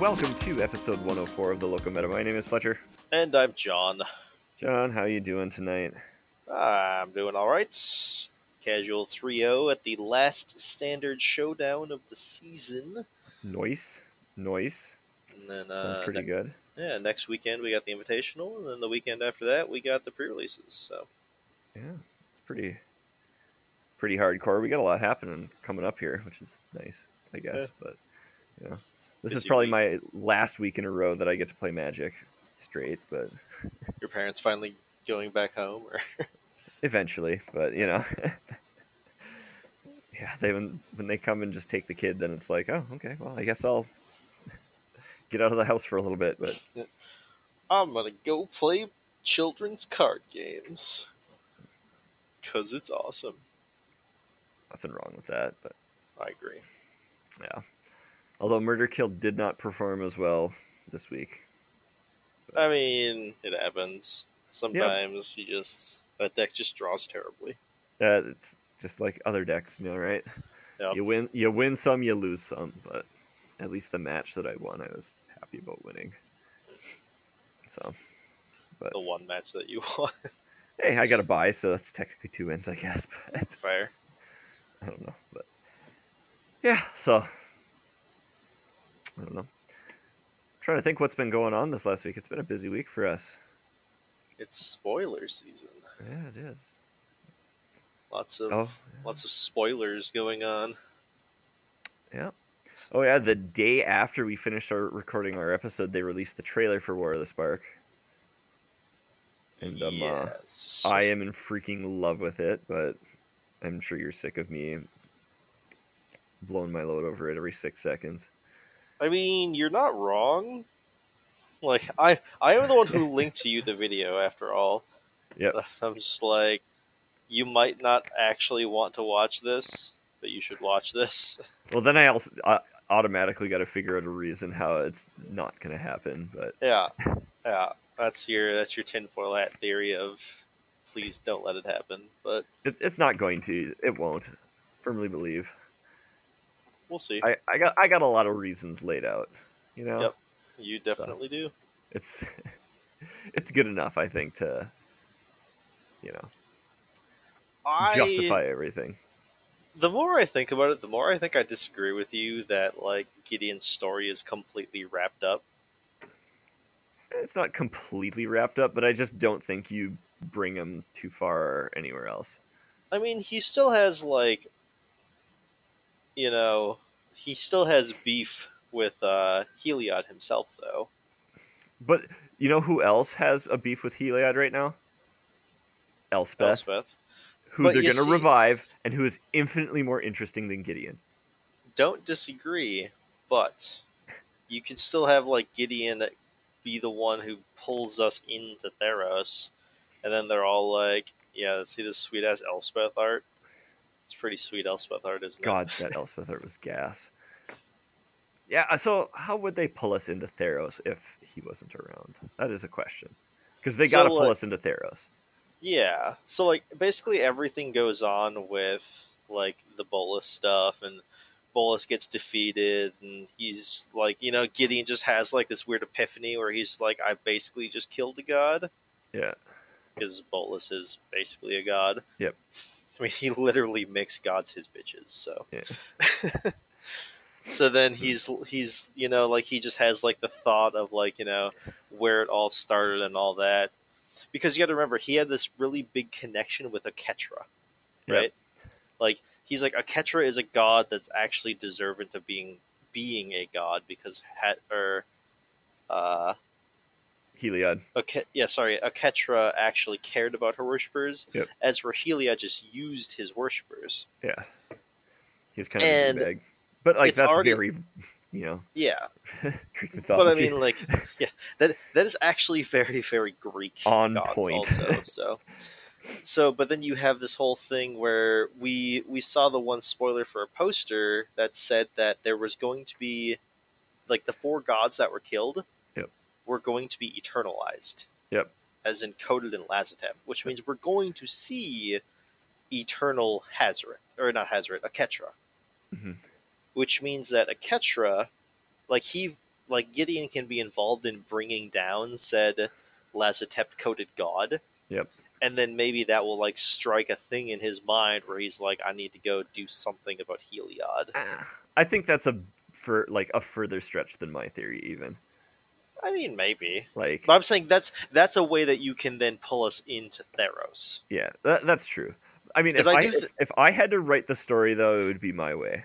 welcome to episode 104 of the Local Meta. My name is Fletcher. And I'm John. John, how you doing tonight? I'm doing all right. Casual 3-0 at the last standard showdown of the season. Noise, noise. And then Sounds uh, pretty ne- good. yeah, next weekend we got the Invitational, and then the weekend after that we got the pre-releases. So Yeah, it's pretty, pretty hardcore. We got a lot happening coming up here, which is nice, I guess. Yeah. But yeah, this is probably week. my last week in a row that I get to play Magic straight. But your parents finally going back home, or eventually, but you know. Yeah, they when when they come and just take the kid, then it's like, oh, okay, well, I guess I'll get out of the house for a little bit. But I'm gonna go play children's card games because it's awesome. nothing wrong with that. But I agree. yeah, although Murder Kill did not perform as well this week. I mean, it happens. Sometimes you just that deck just draws terribly. Uh, it's just like other decks, you know, right? Yep. You win, you win some, you lose some. But at least the match that I won, I was happy about winning. So, but The one match that you won. hey, I got a buy, so that's technically two wins, I guess. But Fair. I don't know, but yeah. So I don't know. I'm trying to think what's been going on this last week. It's been a busy week for us. It's spoiler season. Yeah, it is. Lots of Oh, lots of spoilers going on. yeah. Oh yeah, the day after we finished our recording our episode, they released the trailer for War of the Spark. And um, uh. I am in freaking love with it, but I'm sure you're sick of me blowing my load over it every six seconds. I mean, you're not wrong. Like I, I am the one who linked to you the video. After all, Yep. I'm just like, you might not actually want to watch this, but you should watch this. Well, then I also uh, automatically got to figure out a reason how it's not going to happen. But Yeah, yeah. That's your that's your tinfoil hat theory of, please don't let it happen. But it, it's not going to. It won't. Firmly believe. We'll see. I, I got I got a lot of reasons laid out. You know, Yep. You definitely do. it's it's good enough. I think to you know I justify everything. the more I think about it, the more I think I disagree with you that like Gideon's story is completely wrapped up. It's not completely wrapped up, but I just don't think you bring him too far anywhere else. I mean, he still has like, you know, he still has beef with uh, Heliod himself, though. But you know who else has a beef with Heliod right now? Elspeth, Elspeth. who But they're going to revive, and who is infinitely more interesting than Gideon. Don't disagree, but you can still have like Gideon be the one who pulls us into Theros, and then they're all like, "Yeah, see this sweet ass Elspeth art." It's pretty sweet Elspeth art, isn't it? God, that Elspeth art was gas. Yeah, uh, so how would they pull us into Theros if he wasn't around? That is a question. Because they So, got to pull like- us into Theros. Yeah. So like basically everything goes on with like the Bolas stuff and Bolas gets defeated and he's like, you know, Gideon just has like this weird epiphany where he's like, I basically just killed a god Yeah, because Bolas is basically a god. Yep. I mean, he literally makes gods his bitches. So. Yeah. so then he's he's you know like he just has like the thought of like you know where it all started and all that because you got to remember he had this really big connection with Oketra, Yep. right? Like he's like Oketra is a god that's actually deserving to being being a god because had or uh Heliod. Ake- yeah sorry Oketra actually cared about her worshippers Yep. as for Helia just used his worshippers Yeah, he's kind of And a bag. But like that's already- very, you know, yeah Greek but I mean like yeah that that is actually very very Greek On point. also so so but then you have this whole thing where we we saw the one spoiler for a poster that said that there was going to be like the four gods that were killed. Were going to be eternalized Yep. as encoded in Lazotep which means we're going to see eternal Hazaret or not Hazaret Oketra Mhm. which means that Oketra like he like Gideon can be involved in bringing down said Lazotep coated god. Yep. And then maybe that will like strike a thing in his mind where he's like, I need to go do something about Heliod. Ah, I think that's a for like a further stretch than my theory even. I mean, maybe. Like But I'm saying that's that's a way that you can then pull us into Theros. yeah, that, that's true. I mean, if I I, th- if I had to write the story though, it would be my way.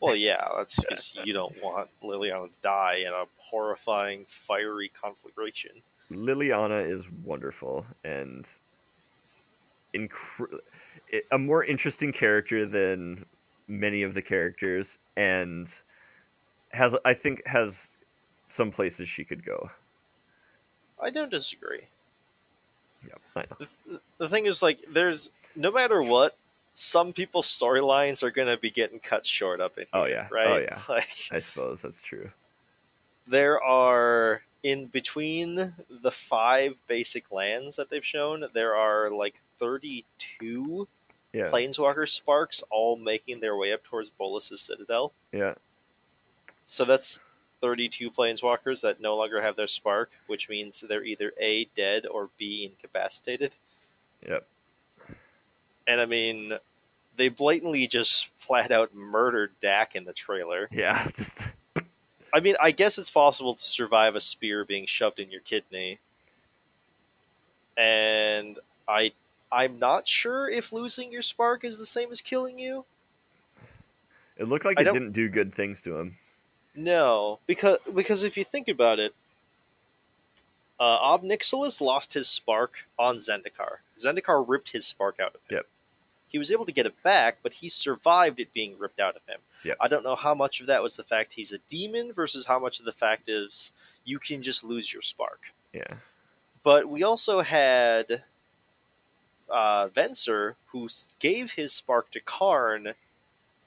Well, yeah, that's because you don't want Liliana to die in a horrifying, fiery conflagration. Liliana is wonderful and incre- a more interesting character than many of the characters, and has I think has some places she could go. I don't disagree. Yep, I know. The, the thing is, like, there's no matter what, some people's storylines are going to be getting cut short up in oh, here, Oh yeah, right? oh yeah. Like, I suppose that's true. there are in between the five basic lands that they've shown, there are like 32 Yeah, planeswalker sparks all making their way up towards Bolas's citadel. yeah, So that's 32 planeswalkers that no longer have their spark, which means they're either A, dead, or B, incapacitated. yep. And I mean, they blatantly just flat out murdered Dack in the trailer. Yeah, just I mean, I guess it's possible to survive a spear being shoved in your kidney. And I I'm not sure if losing your spark is the same as killing you. it looked like I it don't- didn't do good things to him. No, because because if you think about it, uh, Ob Nixilis lost his spark on Zendikar. Zendikar ripped his spark out of him. Yep. He was able to get it back, but he survived it being ripped out of him. Yep. I don't know how much of that was the fact he's a demon versus how much of the fact is you can just lose your spark. Yeah, But we also had uh, Venser, who gave his spark to Karn,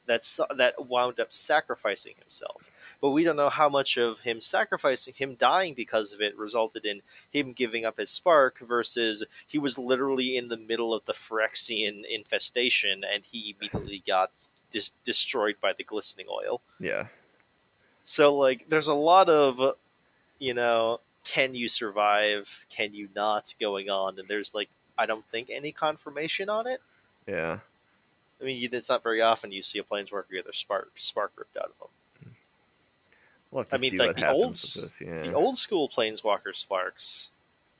that's, that wound up sacrificing himself. But we don't know how much of him sacrificing, him dying because of it, resulted in him giving up his spark versus he was literally in the middle of the Phyrexian infestation and he immediately got dis- destroyed by the glistening oil. yeah, So like there's a lot of you know, can you survive, can you not going on and there's like I don't think any confirmation on it. yeah. I mean, it's not very often you see a planeswalker get their spark spark ripped out of them. We'll I mean, like, the old. Yeah, The old school planeswalker sparks,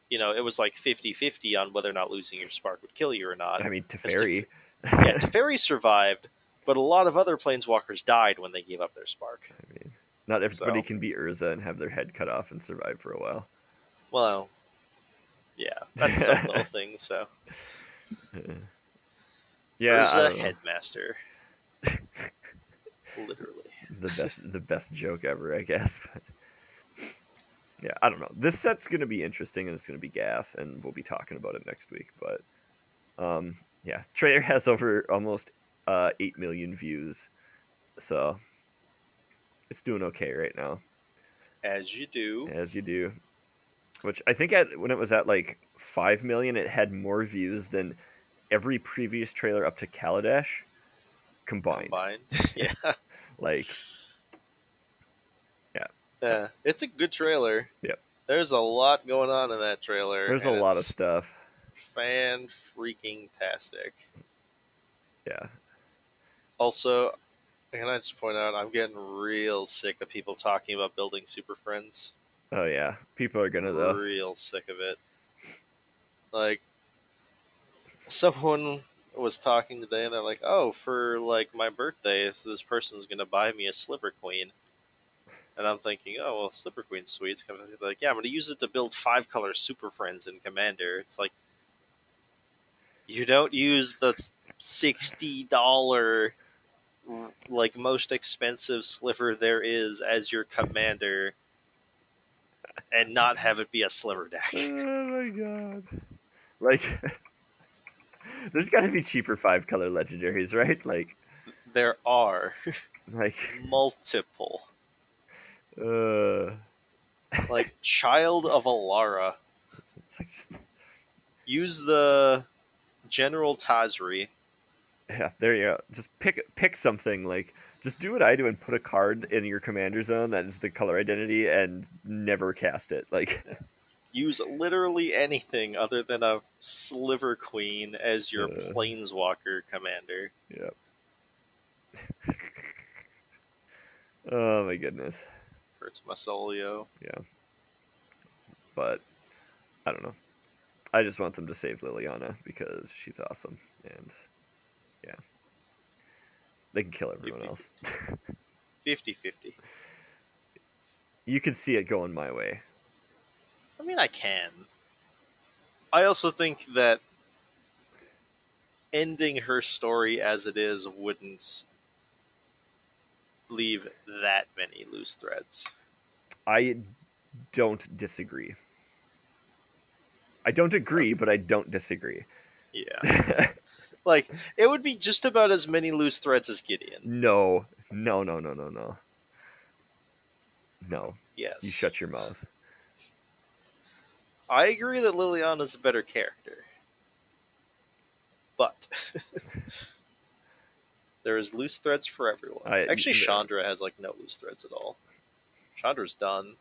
you know, it was like 50-50 on whether or not losing your spark would kill you or not. I mean, Teferi. yeah, Teferi survived, but a lot of other planeswalkers died when they gave up their spark. I mean, not everybody So- can be Urza and have their head cut off and survive for a while. Well, yeah, that's own little thing. So, Yeah, There's I a headmaster. Literally. The best the best joke ever, I guess. But yeah, I don't know. This set's gonna be interesting and it's gonna be gas, and we'll be talking about it next week. But um, yeah, trailer has over almost uh, eight million views, so it's doing okay right now, As you do. as you do. Which I think at when it was at like five million, it had more views than every previous trailer up to Kaladesh combined. Combined. yeah. Like, Yeah. Yeah, it's a good trailer. Yep. There's a lot going on in that trailer. there's a lot of stuff. Fan freaking tastic. Yeah. Also, can I just point out, I'm getting real sick of people talking about building Super Friends. Oh yeah, people are gonna though. Real sick of it. Like, someone was talking today, and they're like, "Oh, for like my birthday, this person's gonna buy me a Sliver Queen." And I'm thinking, "Oh, well, Sliver Queen's sweet." It's kind of like, "Yeah, I'm gonna use it to build five color Super Friends in Commander." It's like, you don't use the sixty dollar like most expensive sliver there is as your commander and not have it be a sliver deck. Oh my god! Like, there's got to be cheaper five color legendaries, right? Like, There are like, multiple. uh, Like Child of Alara. it's like, just, Use the General Tazri. yeah, there you go. Just pick pick something like Just do what I do and put a card in your commander zone that is the color identity and never cast it. Like Use literally anything other than a Sliver Queen as your Uh. Planeswalker commander. Yep. oh my goodness. Hurts my soul, yo. But I don't know. I just want them to save Liliana because she's awesome and yeah. They can kill everyone else. 50 50. you can see it going my way. I mean, I can. I also think that ending her story as it is wouldn't leave that many loose threads. I don't disagree. I don't agree, but I don't disagree. Yeah. like, it would be just about as many loose threads as Gideon. no, no, no, no, no, no. No, Yes. you shut your mouth. I agree that Liliana's a better character. But there is loose threads for everyone. I- Actually. Chandra has like no loose threads at all. Chandra's done.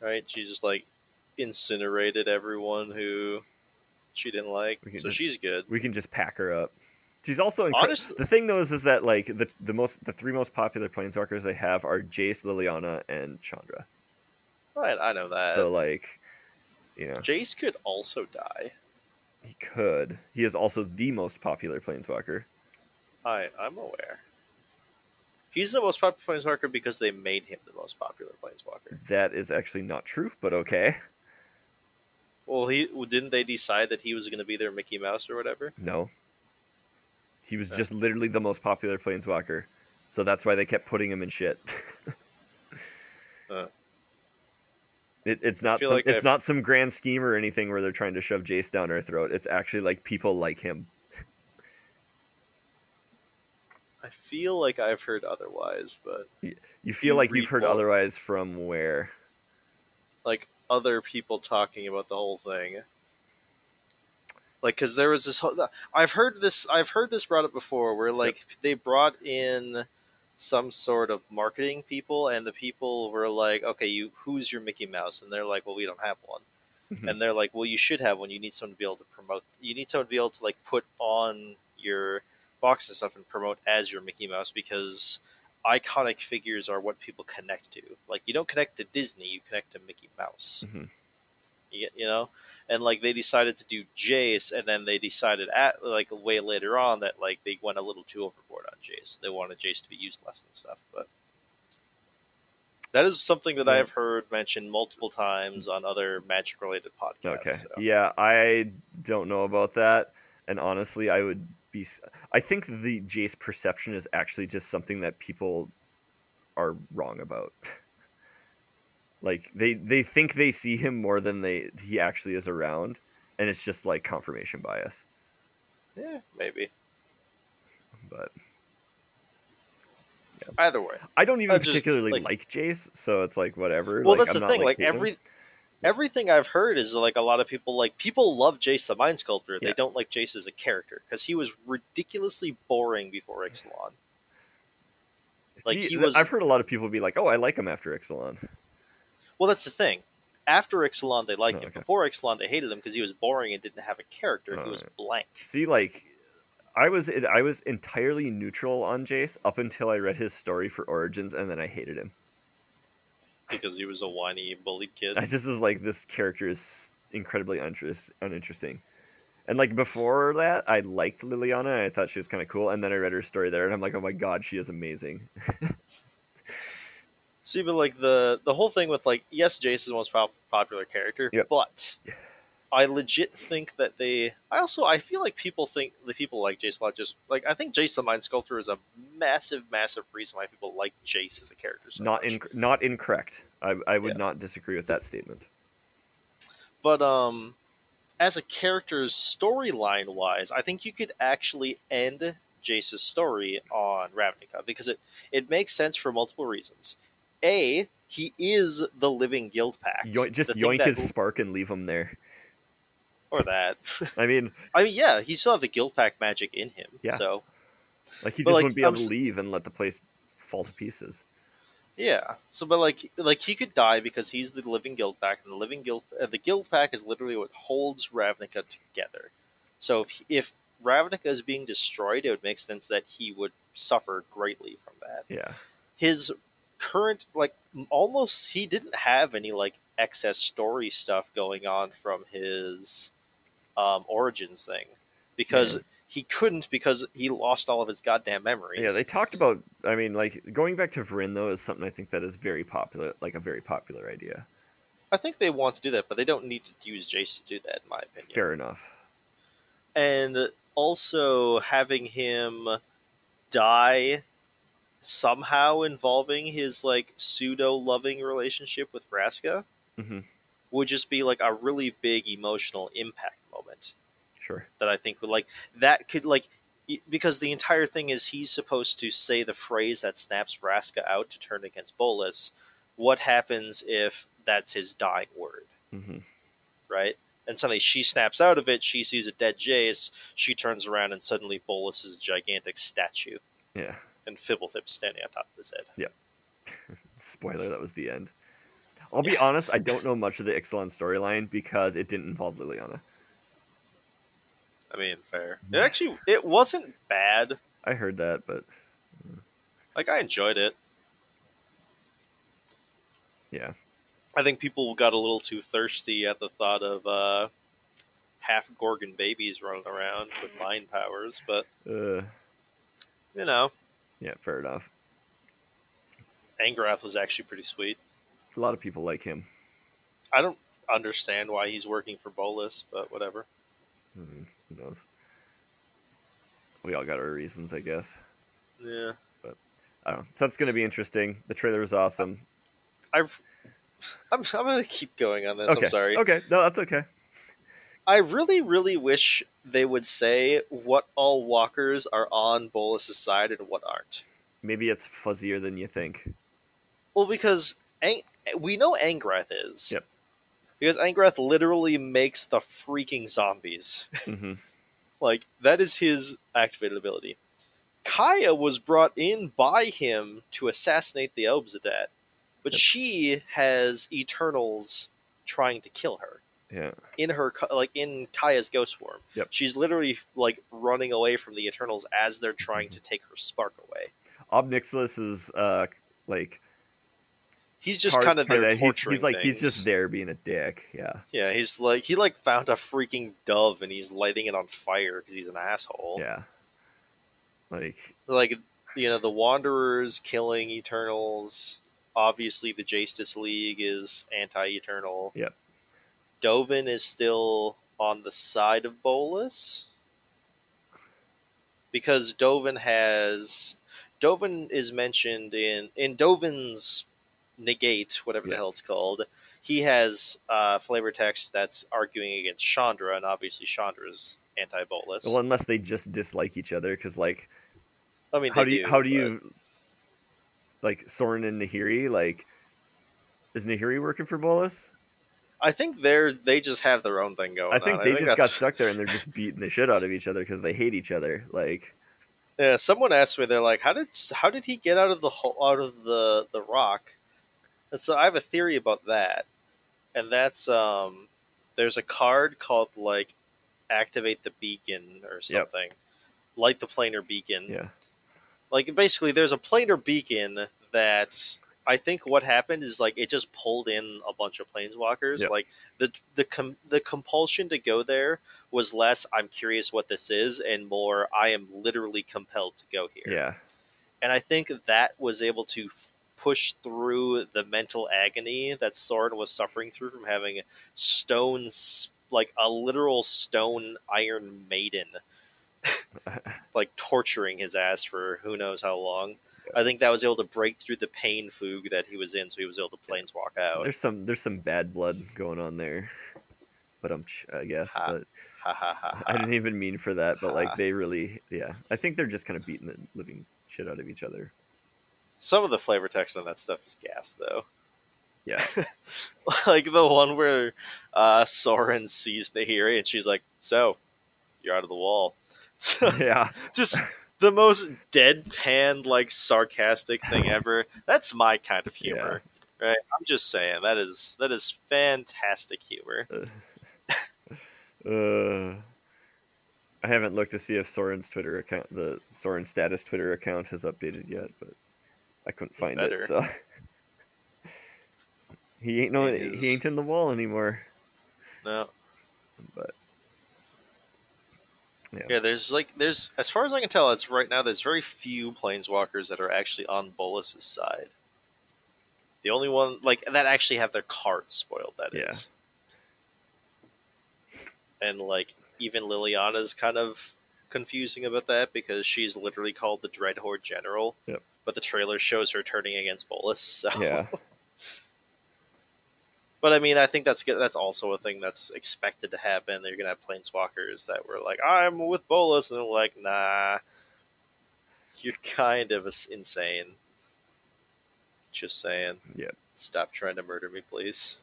Right? She just like incinerated everyone who she didn't like. So just- she's good. We can just pack her up. She's also incre- Honestly- the thing though is, is that like the the most the three most popular planeswalkers they have are Jace, Liliana, and Chandra. Right, I know that. so like, you know, Jace could also die. he could. He is also the most popular planeswalker. I I'm aware. He's the most popular planeswalker because they made him the most popular planeswalker. That is actually not true, but okay. Well, he didn't they decide that he was going to be their Mickey Mouse or whatever? No. He was Yeah. just literally the most popular planeswalker. So that's why they kept putting him in shit. Uh. It, it's not some, like it's I've- not some grand scheme or anything where they're trying to shove Jace down our throat. It's actually like people like him. I feel like I've heard otherwise, but you, you feel You like you've heard otherwise from where? like other people talking about the whole thing. Like, because there was this whole. I've heard this. I've heard this brought up before, where like they brought in some sort of marketing people, and the people were like, "Okay, you who's your Mickey Mouse?" And they're like, "Well, we don't have one." Mhm. And they're like, "Well, you should have one. You need someone to be able to promote. You need someone to be able to like put on your box and stuff and promote as your Mickey Mouse because." iconic figures are what people connect to. Like you don't connect to Disney, you connect to Mickey Mouse. Mhm. You, you know, and like they decided to do Jace, and then they decided at like way later on that like they went a little too overboard on Jace. They wanted Jace to be used less and stuff, but. That is something that I have heard mentioned multiple times on other magic related podcasts. Okay. so. Yeah, I don't know about that. And honestly, I would be. I think the Jace perception is actually just something that people are wrong about. like they they think they see him more than they he actually is around, and it's just like confirmation bias. Yeah, maybe. But Either way. I don't even Uh, just, particularly like- like, Jace, so it's like whatever. Well, Like, that's I'm the not, thing. Like, hating. every everything I've heard is like a lot of people like people love Jace the Mind Sculptor. They Yeah. don't like Jace as a character because he was ridiculously boring before Ixalan. like, See, he was- I've heard a lot of people be like, "Oh, I like him after Ixalan." Well, that's the thing. After Ixalan, they liked Oh, him. okay. Before Ixalan, they hated him because he was boring and didn't have a character. Oh, he was blank. See, like, I was I was entirely neutral on Jace up until I read his story for Origins, and then I hated him. because he was a whiny, bullied kid. I just was like, this character is incredibly uninterest, uninteresting. And like before that, I liked Liliana. I thought she was kind of cool, and then I read her story there, and I'm like, oh my god, she is amazing. See, but like the the whole thing with like, yes, Jace is the most pop- popular character, Yep. but I legit think that they. I also I feel like people think the people like Jace a lot. Just like I think Jace the Mind Sculptor is a massive, massive reason why people like Jace as a character. So not much. in, not incorrect. I I would Yeah. not disagree with that statement. But um, as a character's storyline wise, I think you could actually end Jace's story on Ravnica because it it makes sense for multiple reasons. A, he is the living guild pact. Yo- just yoink that- his spark and leave him there. or that. I mean, I mean, yeah, he still have the guild pact magic in him. Yeah. So Like he But, just like, wouldn't be able I'm to leave and let the place fall to pieces. Yeah. So, but like, like he could die because he's the living guild pact, and the living guild, uh, the guild pact is literally what holds Ravnica together. So if if Ravnica is being destroyed, it would make sense that he would suffer greatly from that. Yeah. His current, like, almost he didn't have any like excess story stuff going on from his um, origins thing because Yeah. he couldn't because he lost all of his goddamn memories. Yeah, they talked about. I mean, like going back to Vryn though is something I think that is very popular, like a very popular idea. I think they want to do that, but they don't need to use Jace to do that, in my opinion. Fair enough. And also having him die somehow involving his like pseudo loving relationship with Vraska hmm would just be like a really big emotional impact moment Sure. that I think would like that could like because the entire thing is he's supposed to say the phrase that snaps Vraska out to turn against Bolas. What happens if that's his dying word? hmm right? And suddenly she snaps out of it. She sees a dead Jace. She turns around, and suddenly Bolas is a gigantic statue, Yeah. And Fblthp's standing on top of his head. Yeah. Spoiler: that was the end. I'll be honest. I don't know much of the Ixalan storyline because it didn't involve Liliana. I mean, fair. It actually, it wasn't bad. I heard that, but Like I enjoyed it. yeah, I think people got a little too thirsty at the thought of uh, half Gorgon babies running around with mind powers, but uh, you know, yeah, fair enough. Angrath was actually pretty sweet. A lot of people like him. I don't understand why he's working for Bolas, but whatever. Hmm, who knows? We all got our reasons, I guess. Yeah. But I don't know. So that's going to be interesting. The trailer was awesome. I, I'm, I'm gonna keep going on this. okay. I'm sorry. Okay. No, that's okay. I really, really wish they would say what all walkers are on Bolas's side and what aren't. Maybe it's fuzzier than you think. Well, because Ang- we know Angrath is. Yep. Because Angrath literally makes the freaking zombies. hmm like that is his activated ability. Kaya was brought in by him to assassinate the Obzedat, but Yep. she has Eternals trying to kill her. Yeah. in her like in Kaya's ghost form. Yep. She's literally like running away from the Eternals as they're trying to take her spark away. Ob is uh like He's just hard- kind of there he's, he's like he's just there being a dick. Yeah. yeah. He's like he like found a freaking dove and he's lighting it on fire because he's an asshole. Yeah. Like Like you know the Wanderers killing Eternals. Obviously, the Justice League is anti-Eternal. Yep. Dovin is still on the side of Bolas because Dovin has Dovin is mentioned in in Dovin's negate, whatever the hell it's called. He has uh, flavor text that's arguing against Chandra, and obviously Chandra's anti-Bolas. well, unless they just dislike each other, because like I mean, how do you how do you like Sorin and Nahiri like is Nahiri working for Bolas? I think they're they just have their own thing going. I think on. they just got stuck there and they're just beating the shit out of each other because they hate each other. Like Yeah, someone asked me, they're like, "How did how did he get out of the hole, out of the the rock?" And so I have a theory about that, and that's um, there's a card called like activate the beacon or something, light the planar beacon. yeah, Like basically, there's a planar beacon that I think what happened is like it just pulled in a bunch of planeswalkers. Yep. Like the the com- the compulsion to go there was less. I'm curious what this is, and more. I am literally compelled to go here. yeah, And I think that was able to f- push through the mental agony that Sorin was suffering through from having stones, like a literal stone Iron Maiden, like torturing his ass for who knows how long. I think that was able to break through the pain fugue that he was in, so he was able to planeswalk out. There's some there's some bad blood going on there, but I'm I guess. Ha. But Ha ha. I didn't even mean for that. But like they really, yeah. I think they're just kind of beating the living shit out of each other. Some of the flavor text on that stuff is gas, though. Yeah, like the one where uh, Sorin sees Nahiri and she's like, "So, you're out of the wall." yeah. just the most deadpan, like sarcastic thing ever. That's my kind of humor, right? I'm just saying that is that is fantastic humor. Uh, I haven't looked to see if Sorin's Twitter account, the Soren status Twitter account, has updated yet, but I couldn't find better. it. So he ain't no, he ain't in the wall anymore. No, But yeah, yeah. There's like there's as far as I can tell, it's right now. There's very few planeswalkers that are actually on Bolas's side. The only one like that actually have their cards spoiled. That is, Yeah. and like even Liliana's kind of confusing about that because she's literally called the Dread Horde General. Yep. But the trailer shows her turning against Bolus. So. yeah, But I mean, I think that's. That's also a thing that's expected to happen. You're gonna have planeswalkers that were like, "I'm with Bolas," and they're like, "Nah, you're kind of insane." Just saying. Yep. Stop trying to murder me, please.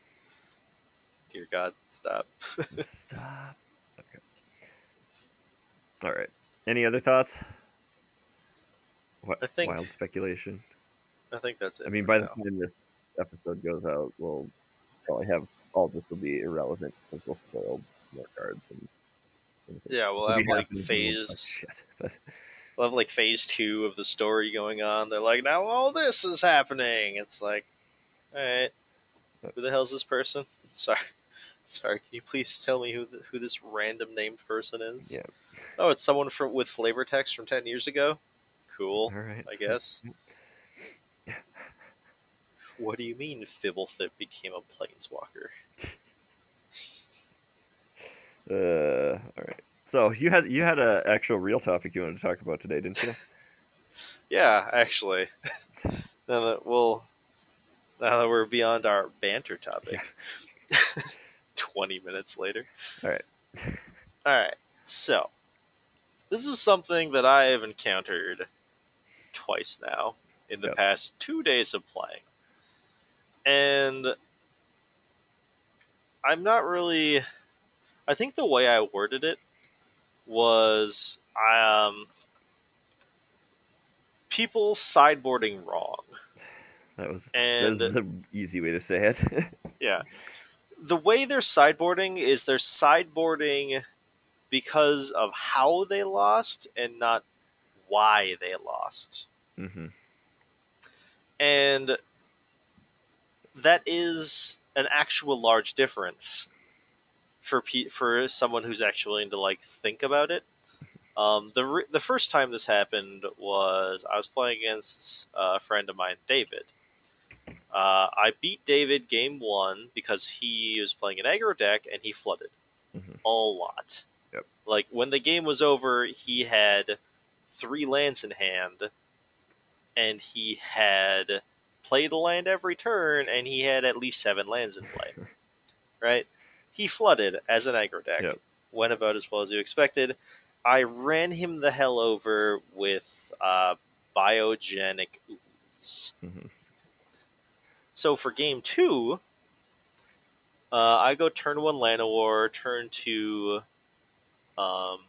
Dear God, stop. stop. Okay. All right. Any other thoughts? What, I think- wild speculation. I think that's it. I mean, by the time this episode goes out, we'll probably have all this will be irrelevant because we'll spoil more cards. And, and yeah, we'll have like happening and we'll phase. talk shit, but- We'll have like phase two of the story going on. They're like, now all this is happening. It's like, all right, who the hell's this person? Sorry, sorry. Can you please tell me who the, who this random named person is? Yeah. Oh, it's someone from with flavor text from ten years ago. Cool, all right. I guess. What do you mean Fblthp became a planeswalker? Uh, all right. So you had you had an actual real topic you wanted to talk about today, didn't you? Yeah, actually. now that we'll now that we're beyond our banter topic. Twenty minutes later. All right. All right. So, this is something that I have encountered twice now in the Yep. past two days of playing. And I'm not really. I think the way I worded it was I um, people sideboarding wrong. That was And that's the easy way to say it. Yeah. The way they're sideboarding is they're sideboarding because of how they lost and not why they lost. hmm And that is an actual large difference for pe- for someone who's actually willing to like think about it. Um, the re- the first time this happened was I was playing against a friend of mine, David. Uh, I beat David game one because he was playing an aggro deck and he flooded Mhm. a lot. Yep. Like when the game was over, he had three lands in hand, and he had played a land every turn, and he had at least seven lands in play. right? He flooded as an aggro deck. Yep. Went about as well as you expected. I ran him the hell over with uh, biogenic ooze. Mhm. So for game two, uh, I go turn one Llanowar, turn two um,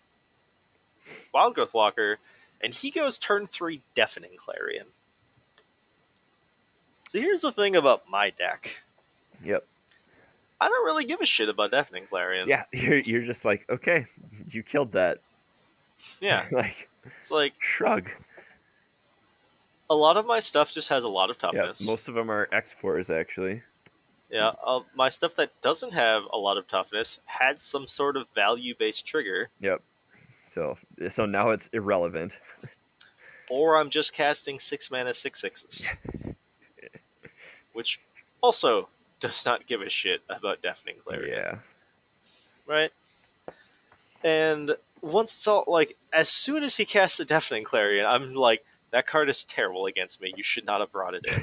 Wild Growth Walker, and he goes turn three Deafening Clarion. So here's the thing about my deck. Yep. I don't really give a shit about Deafening Clarion. Yeah, you're you're just like okay, you killed that. Yeah. like It's like shrug. a lot of my stuff just has a lot of Yeah, toughness. most of them are X fours actually. Yeah, uh, my stuff that doesn't have a lot of toughness had some sort of value based trigger, Yep. So so now it's irrelevant. or I'm just casting six mana six sixes, which also does not give a shit about Deafening Clarion, Yeah. right? And once it's all like, as soon as he casts the Deafening Clarion, I'm like, that card is terrible against me. You should not have brought it in.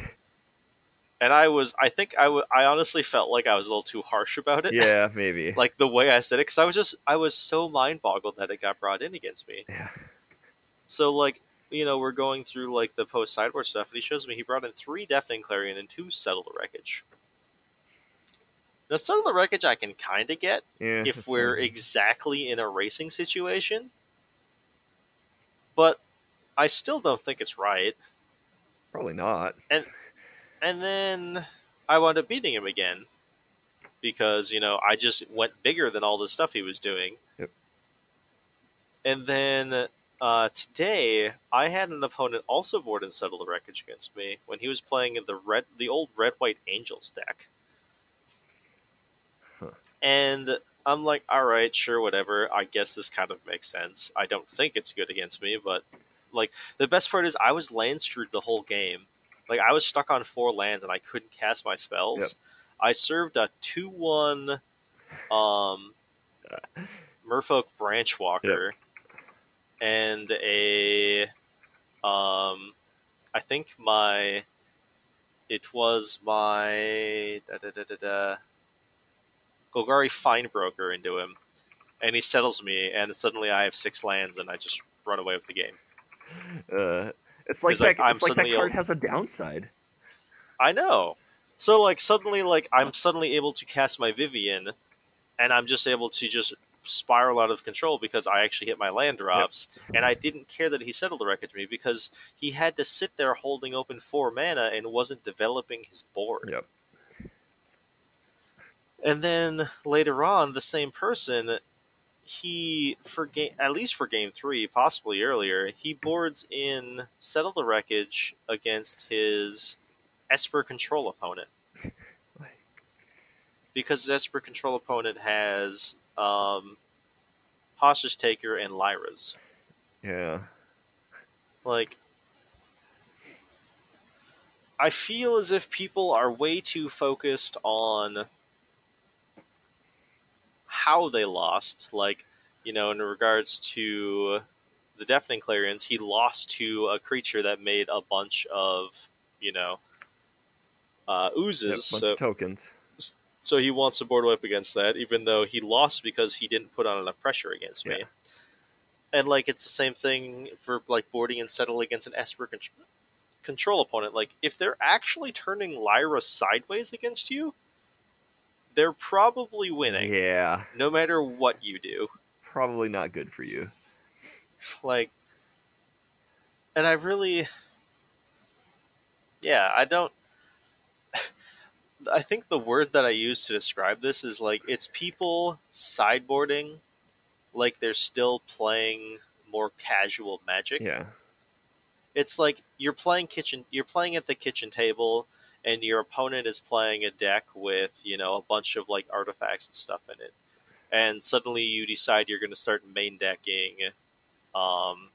and I was, I think I wa- I honestly felt like I was a little too harsh about it. Yeah, maybe. like the way I said it, because I was just I was so mind boggled that it got brought in against me. yeah. So like you know we're going through like the post sideboard stuff, and he shows me he brought in three deafening clarion and two settle the wreckage. Now settle the wreckage I can kind of get Yeah. if we're fine. exactly in a racing situation, but I still don't think it's right. Probably not. And and then I wound up beating him again because you know I just went bigger than all the stuff he was doing. Yep. And then uh, today I had an opponent also board and settle the wreckage against me when he was playing in the red, the old red white angels deck. Huh. And I'm like, all right, sure, whatever. I guess this kind of makes sense. I don't think it's good against me, but like the best part is I was land screwed the whole game. Like I was stuck on four lands and I couldn't cast my spells. Yep. I served a two one um Merfolk Branch Walker and a um I think my it was my da, da, da, da, da, Golgari Findbroker into him. And he settles me and suddenly I have six lands and I just run away with the game. Uh, it's like that. I'm it's like that card a- has a downside. I know. So like suddenly like I'm suddenly able to cast my Vivien and I'm just able to just spiral out of control because I actually hit my land drops and I didn't care that he settled the wreckage me because he had to sit there holding open four mana and wasn't developing his board. Yep. And then later on, the same person, he for game at least for game three, possibly earlier, he boards in settle the wreckage against his Esper control opponent because his Esper control opponent has um, hostage taker and Lyra's. Yeah. Like, I feel as if people are way too focused on how they lost. Like, you know, in regards to the Deafening Clarions, he lost to a creature that made a bunch of, you know, uh, oozes. bunch so, of tokens. So he wants to board wipe against that, even though he lost because he didn't put on enough pressure against me. And like it's the same thing for like boarding and settle against an Esper con- control opponent. Like if they're actually turning Lyra sideways against you, they're probably winning, Yeah. no matter what you do. Probably not good for you. Like, and I really, yeah, I don't. I think the word that I use to describe this is like it's people sideboarding like they're still playing more casual magic. Yeah. It's like you're playing kitchen you're playing at the kitchen table and your opponent is playing a deck with, you know, a bunch of like artifacts and stuff in it. And suddenly you decide you're going to start main decking um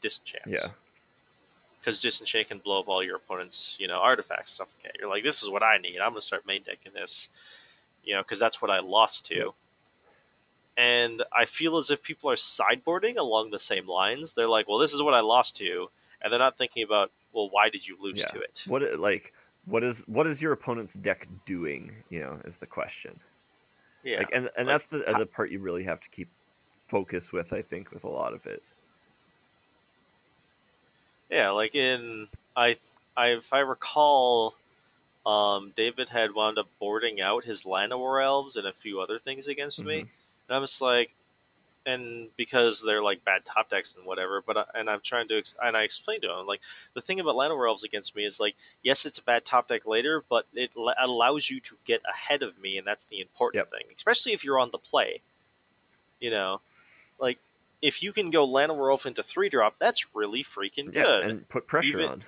disenchants Yeah. Because disenchant can blow up all your opponent's you know artifacts stuff like that. You're like, this is what I need. I'm gonna start main decking this, you know, because that's what I lost to. And I feel as if people are sideboarding along the same lines. They're like, well, this is what I lost to, and they're not thinking about, well, why did you lose Yeah. to it? What like what is what is your opponent's deck doing? You know, is the question. Yeah, Like, and and like, that's the the part you really have to keep focus with. I think with a lot of it. Yeah. Like in I, I if I recall, um, David had wound up boarding out his Llanowar elves and a few other things against me. Mhm. And I'm just like, and because they're like bad top decks and whatever, but I, and I'm trying to, ex- and I explained to him like the thing about Llanowar Elves against me is like, yes, it's a bad top deck later, but it l- allows you to get ahead of me, and that's the important Yep. thing, especially if you're on the play. You know, like if you can go Llanowar Elf into three drop, that's really freaking Yeah, good and put pressure Even- on.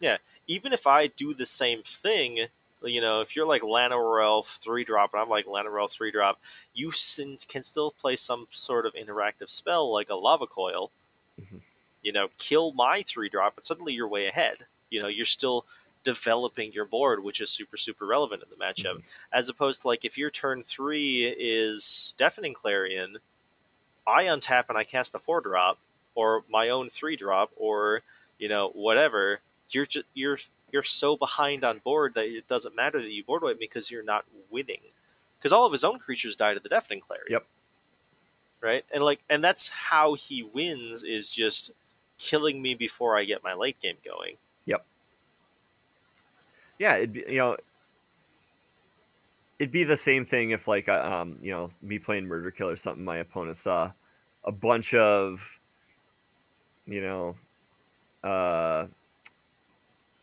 Yeah. Even if I do the same thing, you know, if you're like Llanowar Elf three drop and I'm like Llanowar Elf three drop, you can still play some sort of interactive spell like a Lava Coil. Mhm. You know, kill my three drop, and suddenly you're way ahead. You know, you're still developing your board, which is super super relevant in the matchup. As opposed to like if your turn three is Deafening Clarion, I untap and I cast a four drop, or my own three drop, or you know whatever. You're just you're you're so behind on board that it doesn't matter that you board wipe because you're not winning. Because all of his own creatures died at the Deafening Clarion. Yep. Right, and like, and that's how he wins is just killing me before I get my late game going. Yep. Yeah, it'd be you know. It'd be the same thing if like um you know me playing Murder Kill or something. My opponent saw a bunch of you know, uh,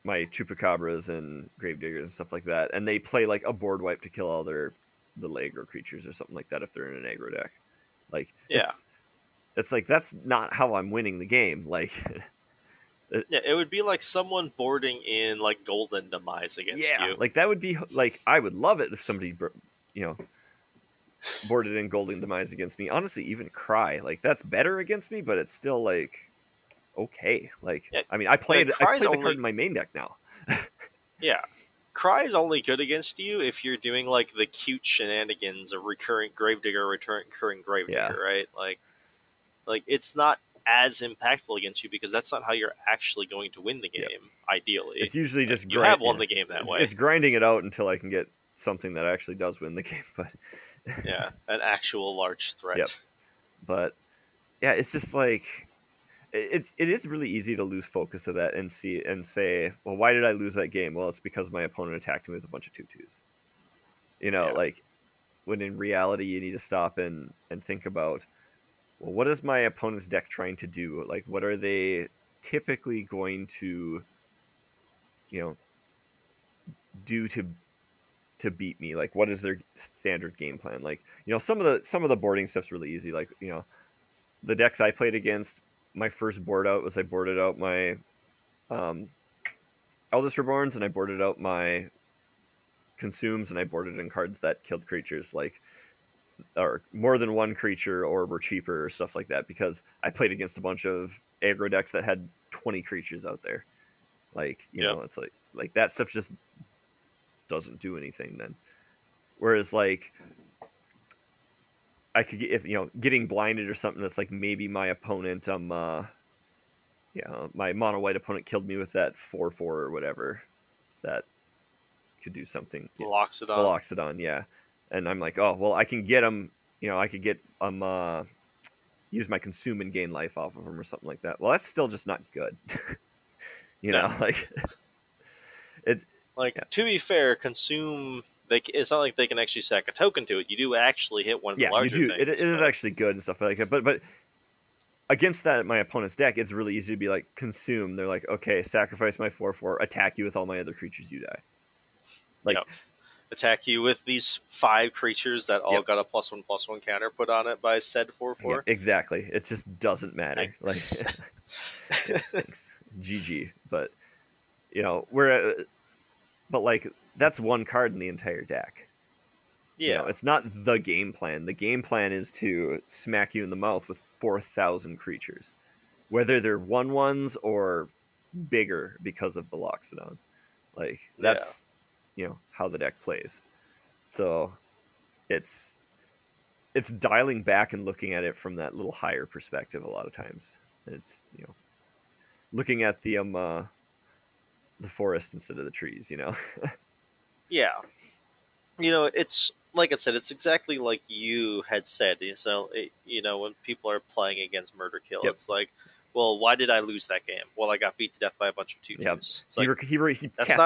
my chupacabras and gravediggers and stuff like that, and they play like a board wipe to kill all their little aggro creatures or something like that if they're in an aggro deck. Like, Yeah. it's, it's like that's not how I'm winning the game. Like, Yeah, it would be like someone boarding in like Golden Demise against yeah, you. like that would be like I would love it if somebody, you know, boarded in Golden Demise against me. Honestly, even Cry, like that's better against me, but it's still like okay. Like, Yeah, I mean, I played I played the only- card in my main deck now. Yeah. Cry is only good against you if you're doing like the cute shenanigans of recurring gravedigger, recurring gravedigger, Yeah. right? Like like it's not as impactful against you because that's not how you're actually going to win the game, ideally. It's usually just you grind- have won yeah. the game that it's, way. it's grinding it out until I can get something that actually does win the game. But yeah, an actual large threat. Yep. but yeah, it's just like it's it is really easy to lose focus of that and see and say, well, why did I lose that game? Well, it's because my opponent attacked me with a bunch of tutus. You know, Yeah. like when in reality you need to stop and and think about, well, what is my opponent's deck trying to do? Like, what are they typically going to, you know, do to to beat me? Like, what is their standard game plan? Like, you know, some of the some of the boarding stuff's really easy. Like, you know, the decks I played against, my first board out was I boarded out my um, Eldest Reborns and I boarded out my Consumes and I boarded in cards that killed creatures like or more than one creature or were cheaper or stuff like that because I played against a bunch of aggro decks that had 20 creatures out there. Like, you Yep. know, it's like like that stuff just doesn't do anything then. Whereas like I could get if you know getting blinded or something that's like maybe my opponent um uh yeah my mono white opponent killed me with that four four or whatever that could do something Locks it on. Veloxodon, yeah. And I'm like, oh well, I can get them. You know, I could get um uh, use my consume and gain life off of them or something like that. Well, that's still just not good. you know, like it. Like Yeah. to be fair, consume. They, it's not like they can actually stack a token to it. You do actually hit one of Yeah, the you do. things. It, it is actually good and stuff like that. But but against that, my opponent's deck, it's really easy to be like consume. They're like, okay, sacrifice my four four, attack you with all my other creatures, you die. Like. Attack you with these five creatures that all Yep. got a plus one plus one counter put on it by said four Yeah, four. exactly. It just doesn't matter. Thanks. Like, thanks, GG. But you know, we're, uh, but like that's one card in the entire deck. You yeah, know, it's not the game plan. The game plan is to smack you in the mouth with four thousand creatures, whether they're one ones or bigger because of the Loxodon. Like Yeah. that's you know how the deck plays. So it's it's dialing back and looking at it from that little higher perspective a lot of times. It's you know looking at the um uh, the forest instead of the trees. You know. yeah. You know, it's like I said, it's exactly like you had said. So it, you know, when people are playing against Murder Kill, Yep. it's like, well, why did I lose that game? Well, I got beat to death by a bunch of two twos. He like, re- he, re- he cast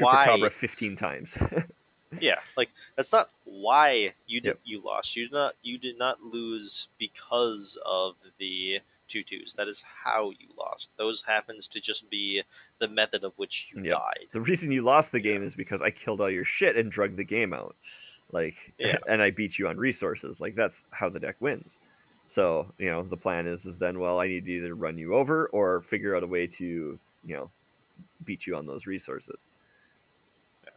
why- Chupacabra fifteen times. yeah, like that's not why you did Yep. you lost. You did not you did not lose because of the two twos. That is how you lost. Those happens to just be the method of which you Yep. died. the reason you lost the game is because I killed all your shit and drug the game out. Like, Yeah. and I beat you on resources. Like that's how the deck wins. So you know the plan is is then well I need to either run you over or figure out a way to you know beat you on those resources. Yeah.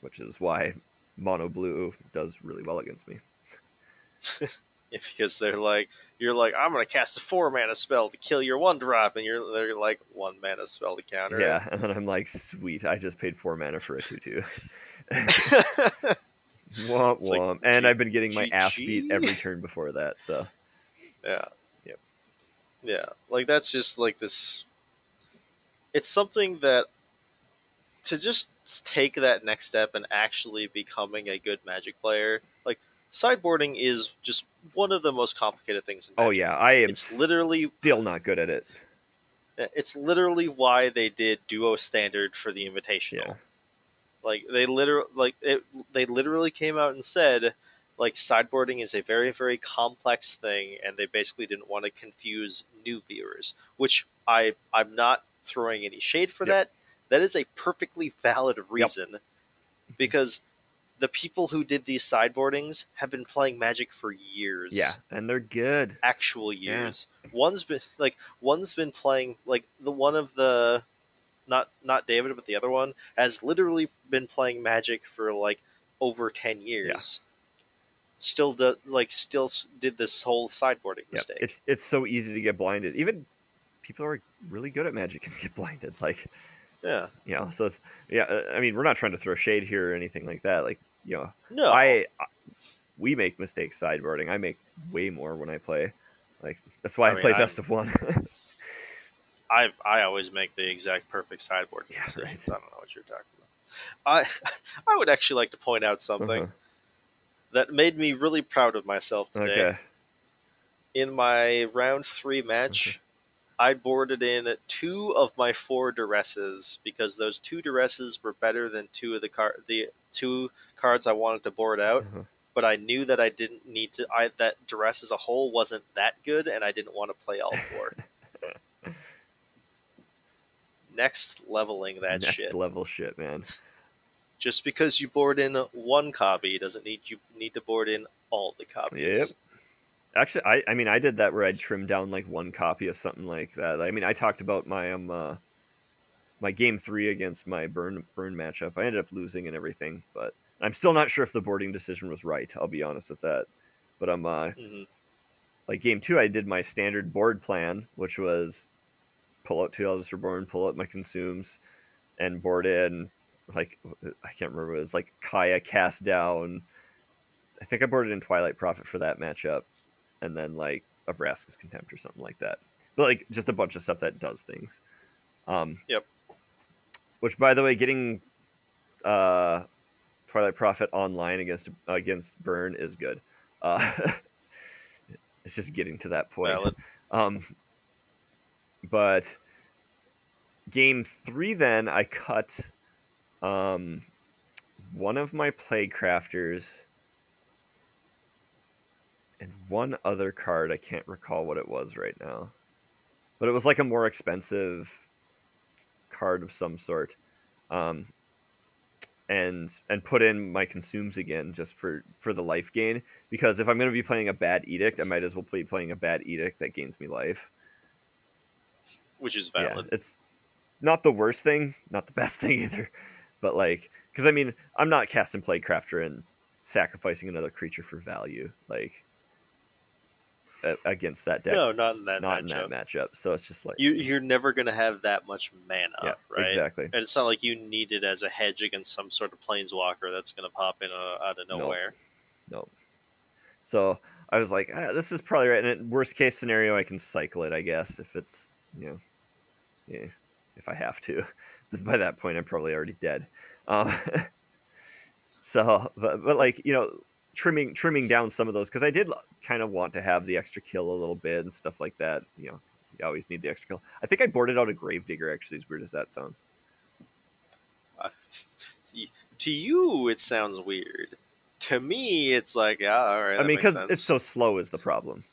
Which is why mono blue does really well against me. Yeah, because they're like you're like I'm gonna cast a four mana spell to kill your one drop, and you're they're like one mana spell to counter. Yeah, and then I'm like, sweet, I just paid four mana for a two two. Womp It's like, womp. and I've been getting my ass beat every turn before that. So yeah. Yep. Yeah, like that's just like this. It's something that to just take that next step and actually becoming a good Magic player, like sideboarding is just one of the most complicated things in oh yeah, I am It's literally still not good at it. it's literally why they did duo standard for the invitational. Yeah. Like they literally like it, they literally came out and said like sideboarding is a very very complex thing, and they basically didn't want to confuse new viewers, which I I'm not throwing any shade for Yep. that. That is a perfectly valid reason, because the people who did these sideboardings have been playing Magic for years Yeah, and they're good. actual Yeah. years. One's been like one's been playing like the one of the not not David but the other one has literally been playing Magic for like over 10 years. Still do, like still did this whole sideboarding Yeah, mistake. it's it's so easy to get blinded. Even people who are really good at Magic and get blinded. Like yeah. you know, so it's yeah. uh, I mean, we're not trying to throw shade here or anything like that. Like you know, No. I, I we make mistakes sideboarding. I make way more when I play. Like that's why I I, mean, play I'm- best of one. I I always make the exact perfect sideboard Yeah, right. I don't know what you're talking about. I I would actually like to point out something Uh-huh. that made me really proud of myself today. Okay. in my round three match, I boarded in two of my four duresses because those two duresses were better than two of the car the two cards I wanted to board out. Uh-huh. But I knew that I didn't need to. I that duress as a whole wasn't that good, and I didn't want to play all four. Next leveling that Next shit. level shit, man. Just because you board in one copy doesn't need you need to board in all the copies. Yep. Actually, I I mean I did that where I'd trim down like one copy of something like that. I mean I talked about my um uh, my game three against my burn burn matchup. I ended up losing and everything, but I'm still not sure if the boarding decision was right. I'll be honest with that. But I'm uh hmm like game two, I did my standard board plan, which was pull out two Eldest Reborn, pull out my consumes, and board in like I can't remember. It was like Kaya cast down. I think I boarded in Twilight Prophet for that matchup, and then like a Vraska's Contempt or something like that. But like just a bunch of stuff that does things. Um, Yep. Which, by the way, getting uh, Twilight Prophet online against against Burn is good. Uh, it's just getting to that point. Um, but game three, then I cut um, one of my Plaguecrafters and one other card. I can't recall what it was right now, but it was like a more expensive card of some sort. Um, and and put in my consumes again just for for the life gain because if I'm going to be playing a bad edict, I might as well be playing a bad edict that gains me life. Which is Yeah, valid. it's not the worst thing, not the best thing either, but like because I mean I'm not casting Plaguecrafter and sacrificing another creature for value like against that deck. No, not in that not matchup. in that matchup. So it's just like You you're never gonna have that much mana, yeah, right? exactly. And it's not like you need it as a hedge against some sort of planeswalker that's gonna pop in uh, out of No. nowhere. Nope. So I was like, ah, this is probably right. And worst case scenario, I can cycle it, I guess, if it's, you know, yeah, if I have to. But by that point, I'm probably already dead. Um, so, but, but like, you know, trimming trimming down some of those because I did kind of want to have the extra kill a little bit and stuff like that. You know, you always need the extra kill. I think I boarded out a Gravedigger actually, as weird as that sounds. Uh, see, to you, it sounds weird. To me, it's like, yeah, all right. I mean, because it's so slow is the problem.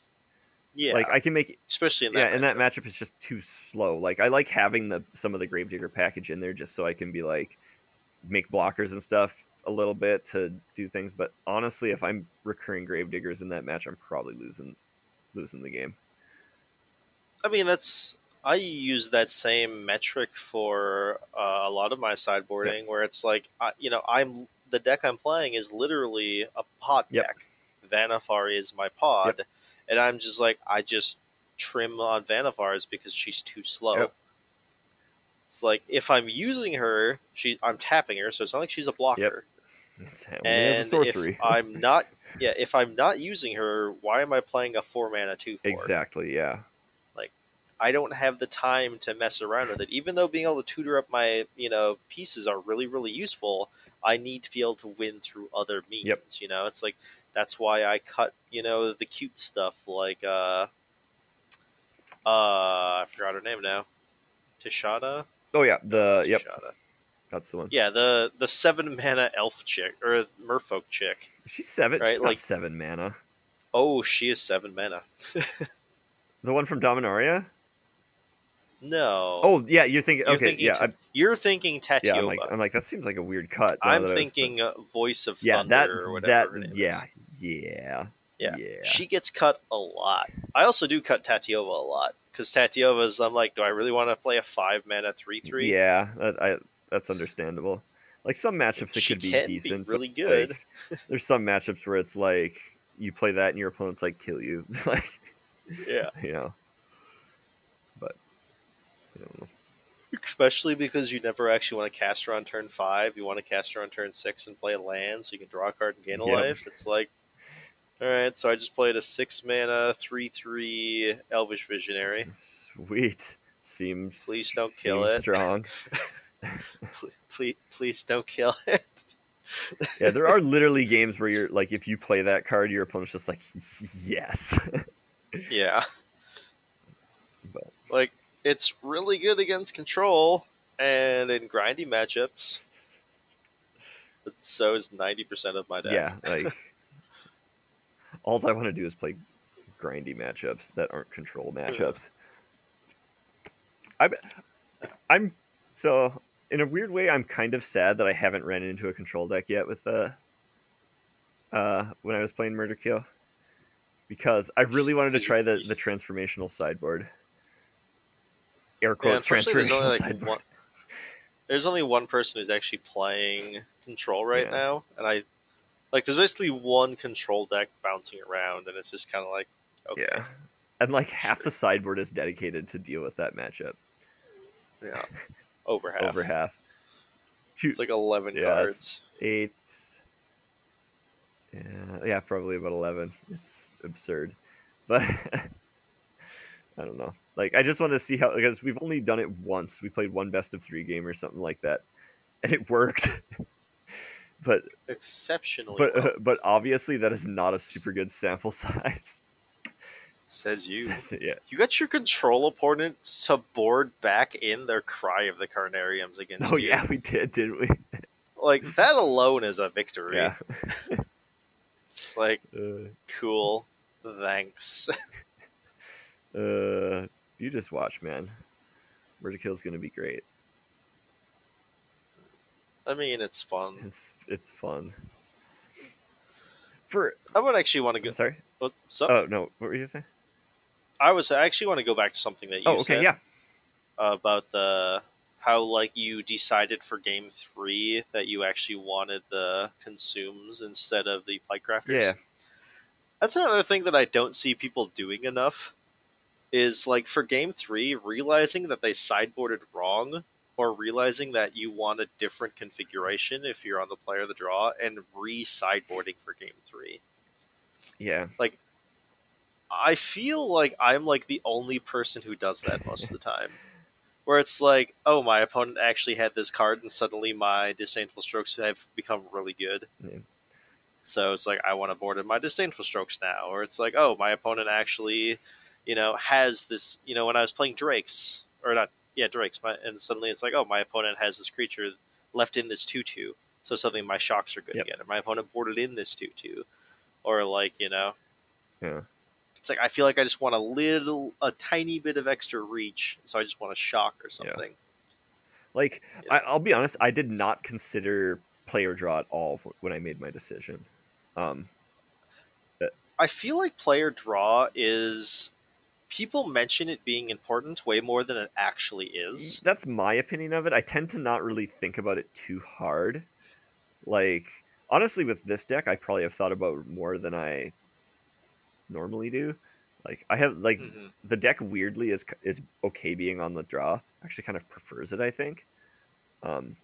Yeah, Like I can make especially in that. yeah, and that matchup. matchup is just too slow. Like I like having the some of the Gravedigger package in there just so I can be like make blockers and stuff a little bit to do things. But honestly, if I'm recurring Gravediggers in that match, I'm probably losing losing the game. I mean, that's I use that same metric for uh, a lot of my sideboarding, where it's like, I, you know, I'm the deck I'm playing is literally a pod Yep. deck. Vannifar is my pod, and I'm just like, I just trim on Vannifar's because she's too slow. Yep. It's like if I'm using her, she I'm tapping her, so it's not like she's a blocker. A And if I'm not, yeah, if I'm not using her, why am I playing a four mana two four? exactly. Yeah. Like I don't have the time to mess around with it. Even though being able to tutor up my, you know, pieces are really, really useful, I need to be able to win through other means. Yep. You know, it's like that's why I cut, you know, the cute stuff like uh uh I forgot her name now. Tishana? Oh yeah. The yep. That's the one. Yeah, the the seven mana elf chick or merfolk chick. She's seven. Right, She's like- seven mana. Oh, she is seven mana. The one from Dominaria. No. Oh yeah, you're thinking. You're okay, thinking yeah, Ta- you're thinking Tatyova. yeah. I'm like, I'm like, that seems like a weird cut. I'm that I was- thinking uh, Voice of yeah, Thunder that or that whatever name yeah. Yeah, Yeah. yeah. She gets cut a lot. I also do cut Tatyova a lot because Tatyova's. I'm like, do I really want to play a five mana three three? Yeah, that, I, that's understandable. Like some matchups, it could be be decent. but, really good. like, there's some matchups where it's like you play that and your opponent's like kill you, like Yeah, you know. But I don't know. especially because you never actually want to cast her on turn five. You want to cast her on turn six and play a land, so you can draw a card and gain a Yep. life. It's like, all right, so I just played a six mana three three Elvish Visionary. Sweet. Seems Please don't kill seems it. Strong. Please, please, please don't kill it. yeah, there are literally games where you're like, if you play that card, your opponent's just like, yes. Yeah. But- like it's really good against control and in grindy matchups. But so is ninety percent of my deck. yeah, like all I want to do is play grindy matchups that aren't control matchups. I'm, I'm so in a weird way, I'm kind of sad that I haven't ran into a control deck yet with the uh when I was playing Murder Kill because I really wanted to try the the transformational sideboard. Air Yeah, quotes there's transformational only like sideboard. one. There's only one person who's actually playing control right Yeah. now, and I like. There's basically one control deck bouncing around, and it's just kind of like, okay, Yeah. And like half the sideboard is dedicated to deal with that matchup. yeah, over half. Over half. Two, It's like eleven Yeah, cards. eight. Yeah, yeah, probably about eleven. It's absurd, but I don't know. Like, I just want to see how because we've only done it once. We played one best of three game or something like that, and it worked. but Exceptionally, but well, uh, but obviously that is not a super good sample size. says you. yeah, You got your control opponent to board back in their cry of the Carnariums against you. oh you. yeah, we did, didn't we? Like that alone is a victory. Yeah. It's like Uh, cool. Thanks. uh, you just watch, man. Murder Kill's gonna be great. I mean, it's fun. It's it's fun. For I would actually want to go. sorry. what- So, Oh no, what were you saying? I was I actually want to go back to something that you Oh, okay, said yeah, about the how like you decided for game three that you actually wanted the consumes instead of the plague crafters. yeah, That's another thing that I don't see people doing enough. Is like for game three, realizing that they sideboarded wrong, or realizing that you want a different configuration if you're on the player of the draw, and re-sideboarding for game three. yeah. Like, I feel like I'm like the only person who does that most of the time. Where it's like, oh, my opponent actually had this card, and suddenly my disdainful strokes have become really good. Yeah. So it's like I want to board in my disdainful strokes now, or it's like, oh, my opponent actually, you know, has this. You know, when I was playing Drakes, or not, yeah, Drakes, my, and suddenly it's like, oh, my opponent has this creature left in this two-two, so suddenly my shocks are good Yep. again. Or my opponent boarded in this two-two, or like you know, Yeah. it's like I feel like I just want a little, a tiny bit of extra reach, so I just want a shock or something. Like Yeah. I, I'll be honest, I did not consider player draw at all when I made my decision. Um, I feel like player draw is people mention it being important way more than it actually is. that's my opinion of it. I tend to not really think about it too hard. Like honestly, with this deck, I probably have thought about more than I normally do. Like I have like Mhm. the deck weirdly is is okay being on the draw. Actually, kind of prefers it. I think. Um,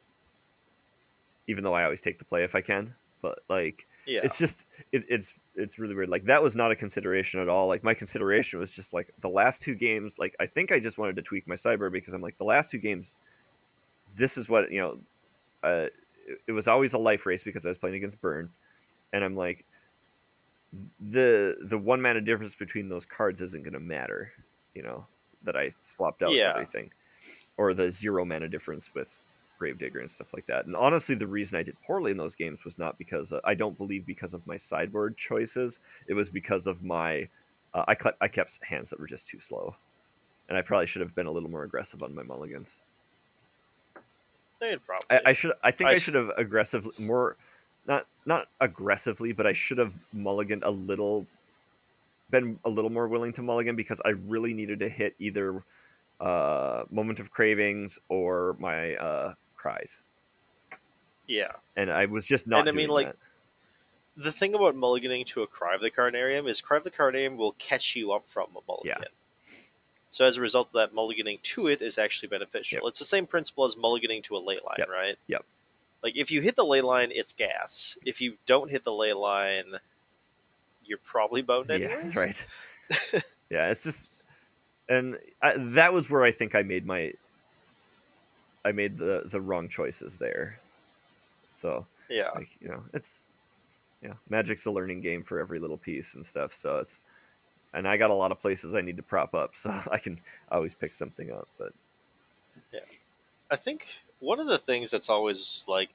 even though I always take the play if I can, but like Yeah, it's just it, it's it's really weird. Like that was not a consideration at all. Like my consideration was just like the last two games. Like I think I just wanted to tweak my cyber because I'm like the last two games. This is what you know. Uh, it, it was always a life race because I was playing against Burn, and I'm like, the the one mana difference between those cards isn't going to matter. You know that I swapped out Yeah. everything, or the zero mana difference with Gravedigger and stuff like that. And honestly, the reason I did poorly in those games was not because uh, I don't believe because of my sideboard choices. It was because of my uh, I, cle- I kept hands that were just too slow, and I probably should have been a little more aggressive on my mulligans. They'd probably. I, I should. I think I should have aggressively more, not not aggressively, but I should have mulliganed a little, been a little more willing to mulligan because I really needed to hit either, uh, moment of cravings or my uh cries, yeah. and I was just not. And I mean, like, that. The thing about mulliganing to a Cry of the Carnarium is Cry of the Carnarium will catch you up from a mulligan. So as a result of that, mulliganing to it is actually beneficial. Yep. It's the same principle as mulliganing to a ley line, Yep. right? Yep. Like if you hit the ley line, it's gas. If you don't hit the ley line, you're probably boned anyways. Yeah, right. yeah, it's just, and I, that was where I think I made my, I made the the wrong choices there. So Yeah. like you know, it's, yeah, Magic's a learning game for every little piece and stuff. So it's, and I got a lot of places I need to prop up, so I can always pick something up. But yeah, I think one of the things that's always like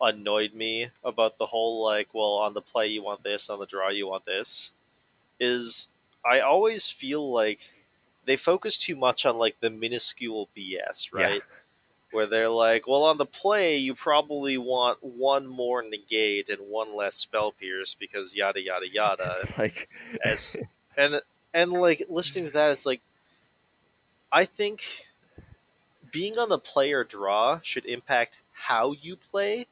annoyed me about the whole like, well, on the play you want this, on the draw you want this, is I always feel like they focus too much on like the minuscule BS, Yeah. right? Where they're like, well, on the play you probably want one more negate and one less spell pierce because yada yada yada it's like, as and and like listening to that it's like i think being on the player draw should impact how you play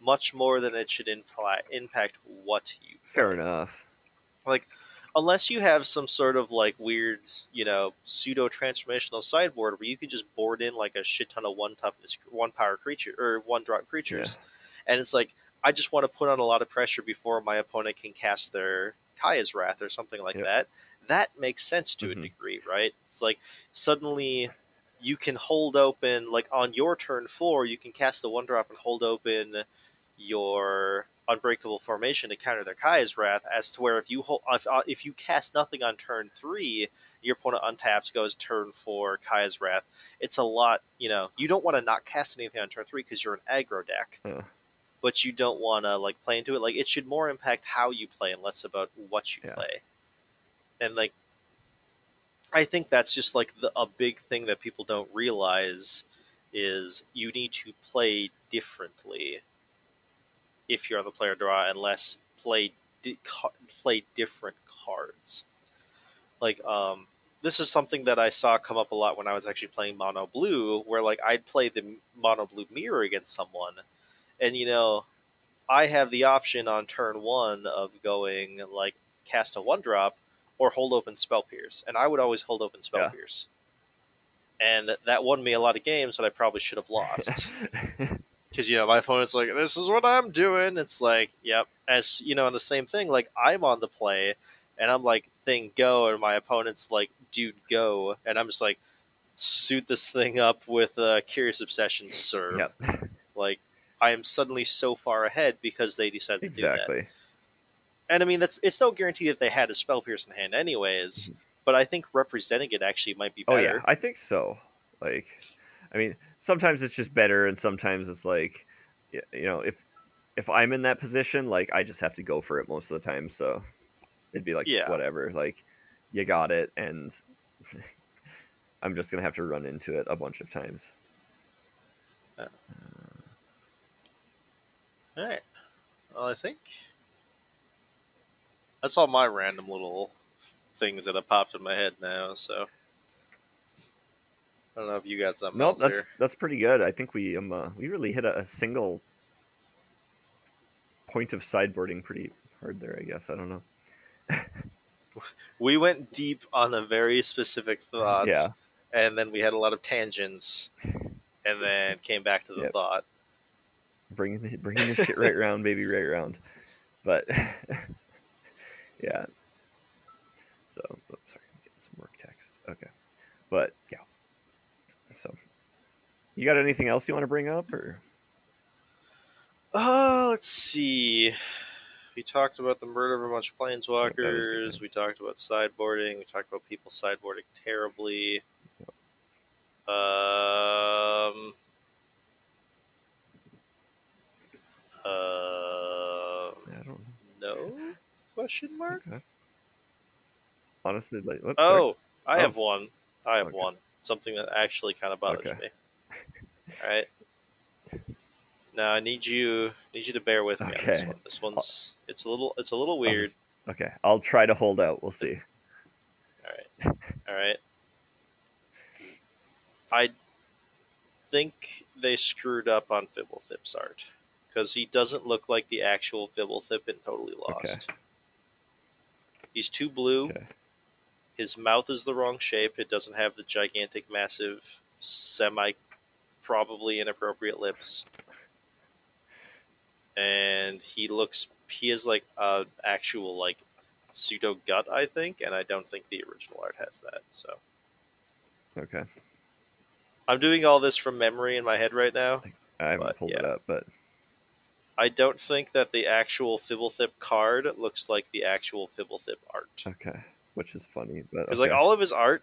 much more than it should imply, impact what you play. fair enough. like unless you have some sort of like weird you know pseudo transformational sideboard where you can just board in like a shit ton of one toughness one power creature or one drop creatures and it's like i just want to put on a lot of pressure before my opponent can cast their kaya's wrath or something like Yep. that that makes sense to Mhm. a degree right it's like suddenly you can hold open like on your turn four you can cast the one drop and hold open your unbreakable formation to counter their Kaya's Wrath, as to where if you hold, if, uh, if you cast nothing on turn three, your opponent untaps, goes turn four, Kaya's Wrath. It's a lot, you know. You don't want to not cast anything on turn three because you're an aggro deck, but you don't want to like play into it. Like it should more impact how you play and less about what you Yeah. play. And like, I think that's just like the, a big thing that people don't realize is you need to play differently if you're on the player draw and less play di- ca- play different cards. Like um, this is something that I saw come up a lot when I was actually playing mono blue, where like I'd play the mono blue mirror against someone, and you know, I have the option on turn one of going like cast a one drop or hold open spell pierce, and I would always hold open spell Yeah. pierce. And that won me a lot of games that I probably should have lost because you know my opponent's like, "This is what I'm doing." It's like, yep. As you know, and the same thing. Like I'm on the play, and I'm like, "Thing go," and my opponent's like, "Dude go," and I'm just like, "Suit this thing up with uh, Curious Obsession, sir." yep. Like I am suddenly so far ahead because they decided to do that. Exactly. And I mean, that's it's no guarantee that they had a spell pierce in hand, anyways. But I think representing it actually might be Mm-hmm. Oh better. yeah, I think so. Like, I mean, sometimes it's just better, and sometimes it's like, you know, if if I'm in that position, like I just have to go for it most of the time. So it'd be like, Yeah. whatever. Like, you got it, and I'm just gonna have to run into it a bunch of times. Uh, all right. Well, I think that's all my random little things that have popped in my head now. So I don't know if you got something Nope, that's here. that's pretty good. I think we um uh, we really hit a, a single point of sideboarding pretty hard there. I guess I don't know. We went deep on a very specific thought, Yeah, and then we had a lot of tangents, and then came back to the Yep. thought. bringing the bringing the shit right round, baby, right round. But yeah. So, oops, sorry, I'm getting some work text. Okay, but yeah. You got anything else you want to bring up, or Uh, let's see. We talked about the murder of a bunch of planeswalkers. We talked about sideboarding. We talked about people sideboarding terribly. Um, Uh, I don't no? Question mark? Okay. Honestly, like. Oh, I Oh. have one. I have Okay. one. Something that actually kind of bothers Okay. me. All right. Now I need you need you to bear with me on this Okay. one. This one's it's a little it's a little I'll weird. okay, I'll try to hold out. We'll see. All right. All right. I think they screwed up on Fblthp's art because he doesn't look like the actual Fibblethip in Totally Lost. He's too blue. Okay. His mouth is the wrong shape. It doesn't have the gigantic, massive, semi, probably inappropriate lips. And he looks. He is like a actual like pseudo gut, I think, and I don't think the original art has that. So Okay, I'm doing all this from memory in my head right now. I haven't But, pulled it up, but I don't think that the actual Fblthp card looks like the actual Fblthp art. okay, which is funny. But Because okay. like all of his art,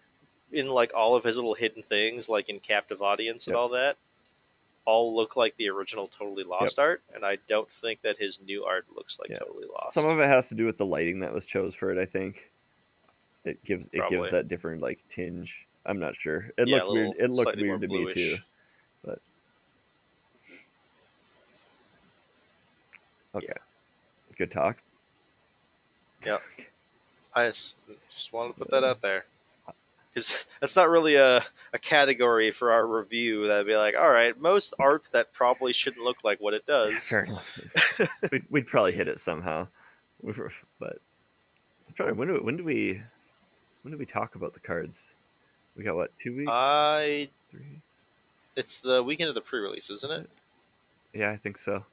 in like all of his little hidden things, like in Captive Audience and Yep. all that, all look like the original Totally Lost art, and I don't think that his new art looks like Yeah. Totally Lost. some of it has to do with the lighting that was chose for it. I think it gives it Probably. gives that different like tinge. I'm not sure. It Yeah, looked weird. It looked weird to me bluish. too. Okay. Good talk. Yeah. I just, just wanted to put that out there. Because that's not really a, a category for our review that'd be like, all right, most art that probably shouldn't look like what it does. Fair enough. we'd, we'd probably hit it somehow. But I'm trying to- when do when do we when do we talk about the cards? We got what two weeks? I Three? it's the weekend of the pre-release, isn't it? Yeah, I think so.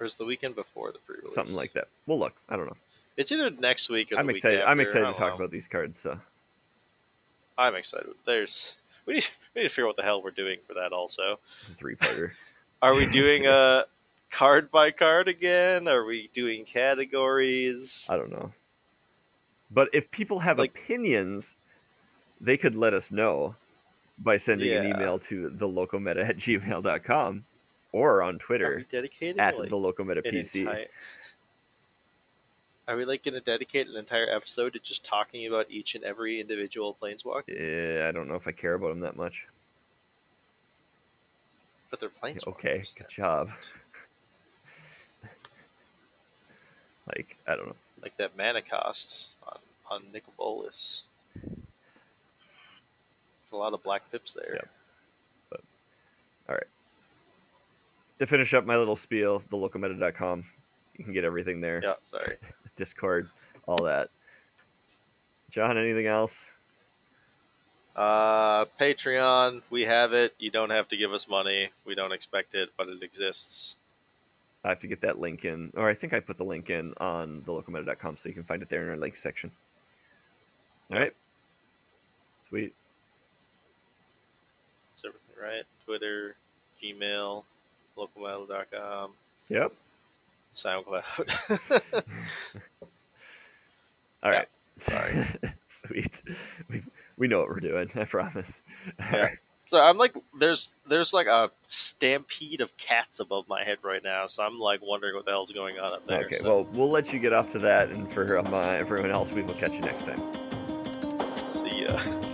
Or is the weekend before the pre-release? Something like that. We'll look. I don't know. It's either next week or the I'm week excited. I'm excited to talk know. about these cards. So I'm excited. There's we need, we need to figure out what the hell we're doing for that. Also, three parter. are we doing a card by card again? Are we doing categories? I don't know. But if people have Like- opinions, they could let us know by sending an email to thelocalmeta at gmail.com or on Twitter dedicating at like, the LocalMeta PC. entire- Are we like going to dedicate an entire episode to just talking about each and every individual planeswalker? Yeah, I don't know if I care about them that much. But they're planeswalkers. okay, good job. like, I don't know. Like that mana cost on on Nicol Bolas. It's a lot of black pips there. Yep. But all right. To finish up my little spiel, thelocalmeta.com. You can get everything there. Yeah, sorry. Discord, all that. John, anything else? Uh, Patreon, we have it. You don't have to give us money. We don't expect it, but it exists. I have to get that link in, or I think I put the link in on thelocalmeta.com so you can find it there in our link section. All right. Sweet. It's everything right. Twitter, Gmail, localmail.com, Yep. SoundCloud. All right. Sorry. Sweet. We we know what we're doing. I promise. Yeah. so I'm like, there's there's like a stampede of cats above my head right now. So I'm like wondering what the hell's going on up there. Okay. so Well, we'll let you get off to that, and for um, uh, everyone else, we will catch you next time. see ya.